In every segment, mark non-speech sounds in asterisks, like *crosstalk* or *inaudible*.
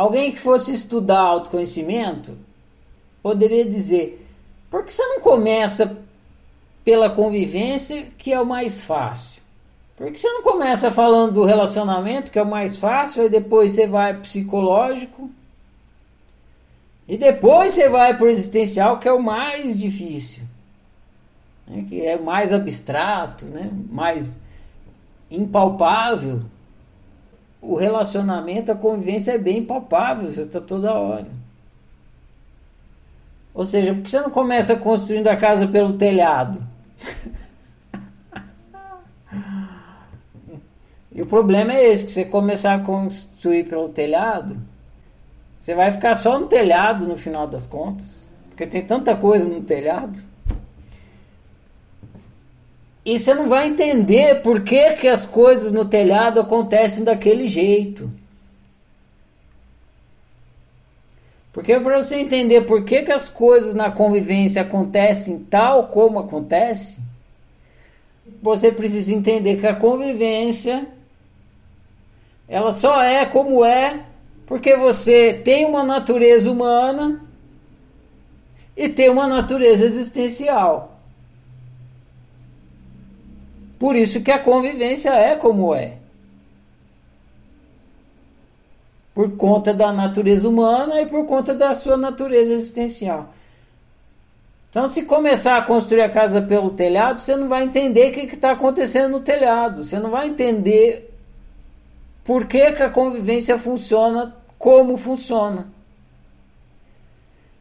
Alguém que fosse estudar autoconhecimento poderia dizer: por que você não começa pela convivência, que é o mais fácil? Por que você não começa falando do relacionamento, que é o mais fácil, e depois você vai para psicológico? E depois você vai para o existencial, que é o mais difícil, né? que é mais abstrato, né? mais impalpável. O relacionamento, a convivência é bem palpável, você está toda hora. Ou seja, por que você não começa construindo a casa pelo telhado? *laughs* e o problema é esse, que você começar a construir pelo telhado, você vai ficar só no telhado no final das contas, porque tem tanta coisa no telhado. E você não vai entender por que, que as coisas no telhado acontecem daquele jeito. Porque para você entender por que, que as coisas na convivência acontecem tal como acontece, você precisa entender que a convivência ela só é como é porque você tem uma natureza humana e tem uma natureza existencial. Por isso que a convivência é como é. por conta da natureza humana e por conta da sua natureza existencial. Então, se começar a construir a casa pelo telhado, você não vai entender o que está acontecendo no telhado. Você não vai entender por que, que a convivência funciona como funciona.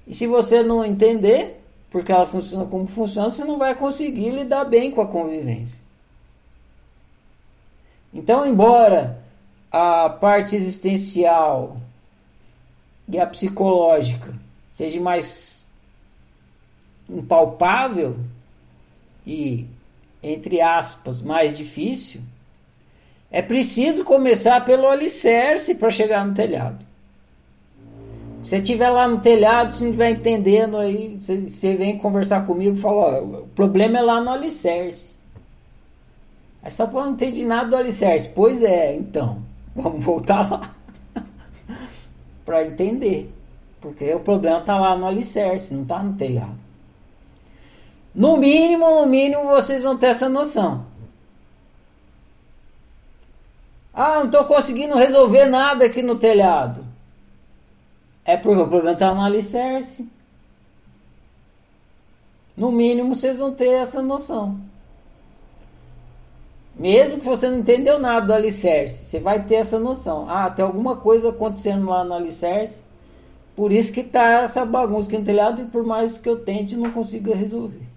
E se você não entender porque ela funciona como funciona, você não vai conseguir lidar bem com a convivência. Então, embora a parte existencial e a psicológica seja mais impalpável e, entre aspas, mais difícil, é preciso começar pelo alicerce para chegar no telhado. Se você estiver lá no telhado, se não estiver entendendo, aí você vem conversar comigo e fala: ó, o problema é lá no alicerce. Aí você fala, pô, não entendi nada do alicerce. Pois é, então. *laughs* Vamos voltar lá para entender. Porque o problema está lá no alicerce, não está no telhado. No mínimo, no mínimo, vocês vão ter essa noção. Ah, não estou conseguindo resolver nada aqui no telhado. É porque o problema está no alicerce. No mínimo, vocês vão ter essa noção. Mesmo que você não entendeu nada do alicerce, você vai ter essa noção. Ah, tem alguma coisa acontecendo lá no alicerce. Por isso que tá essa bagunça aqui no telhado e por mais que eu tente, não consigo resolver.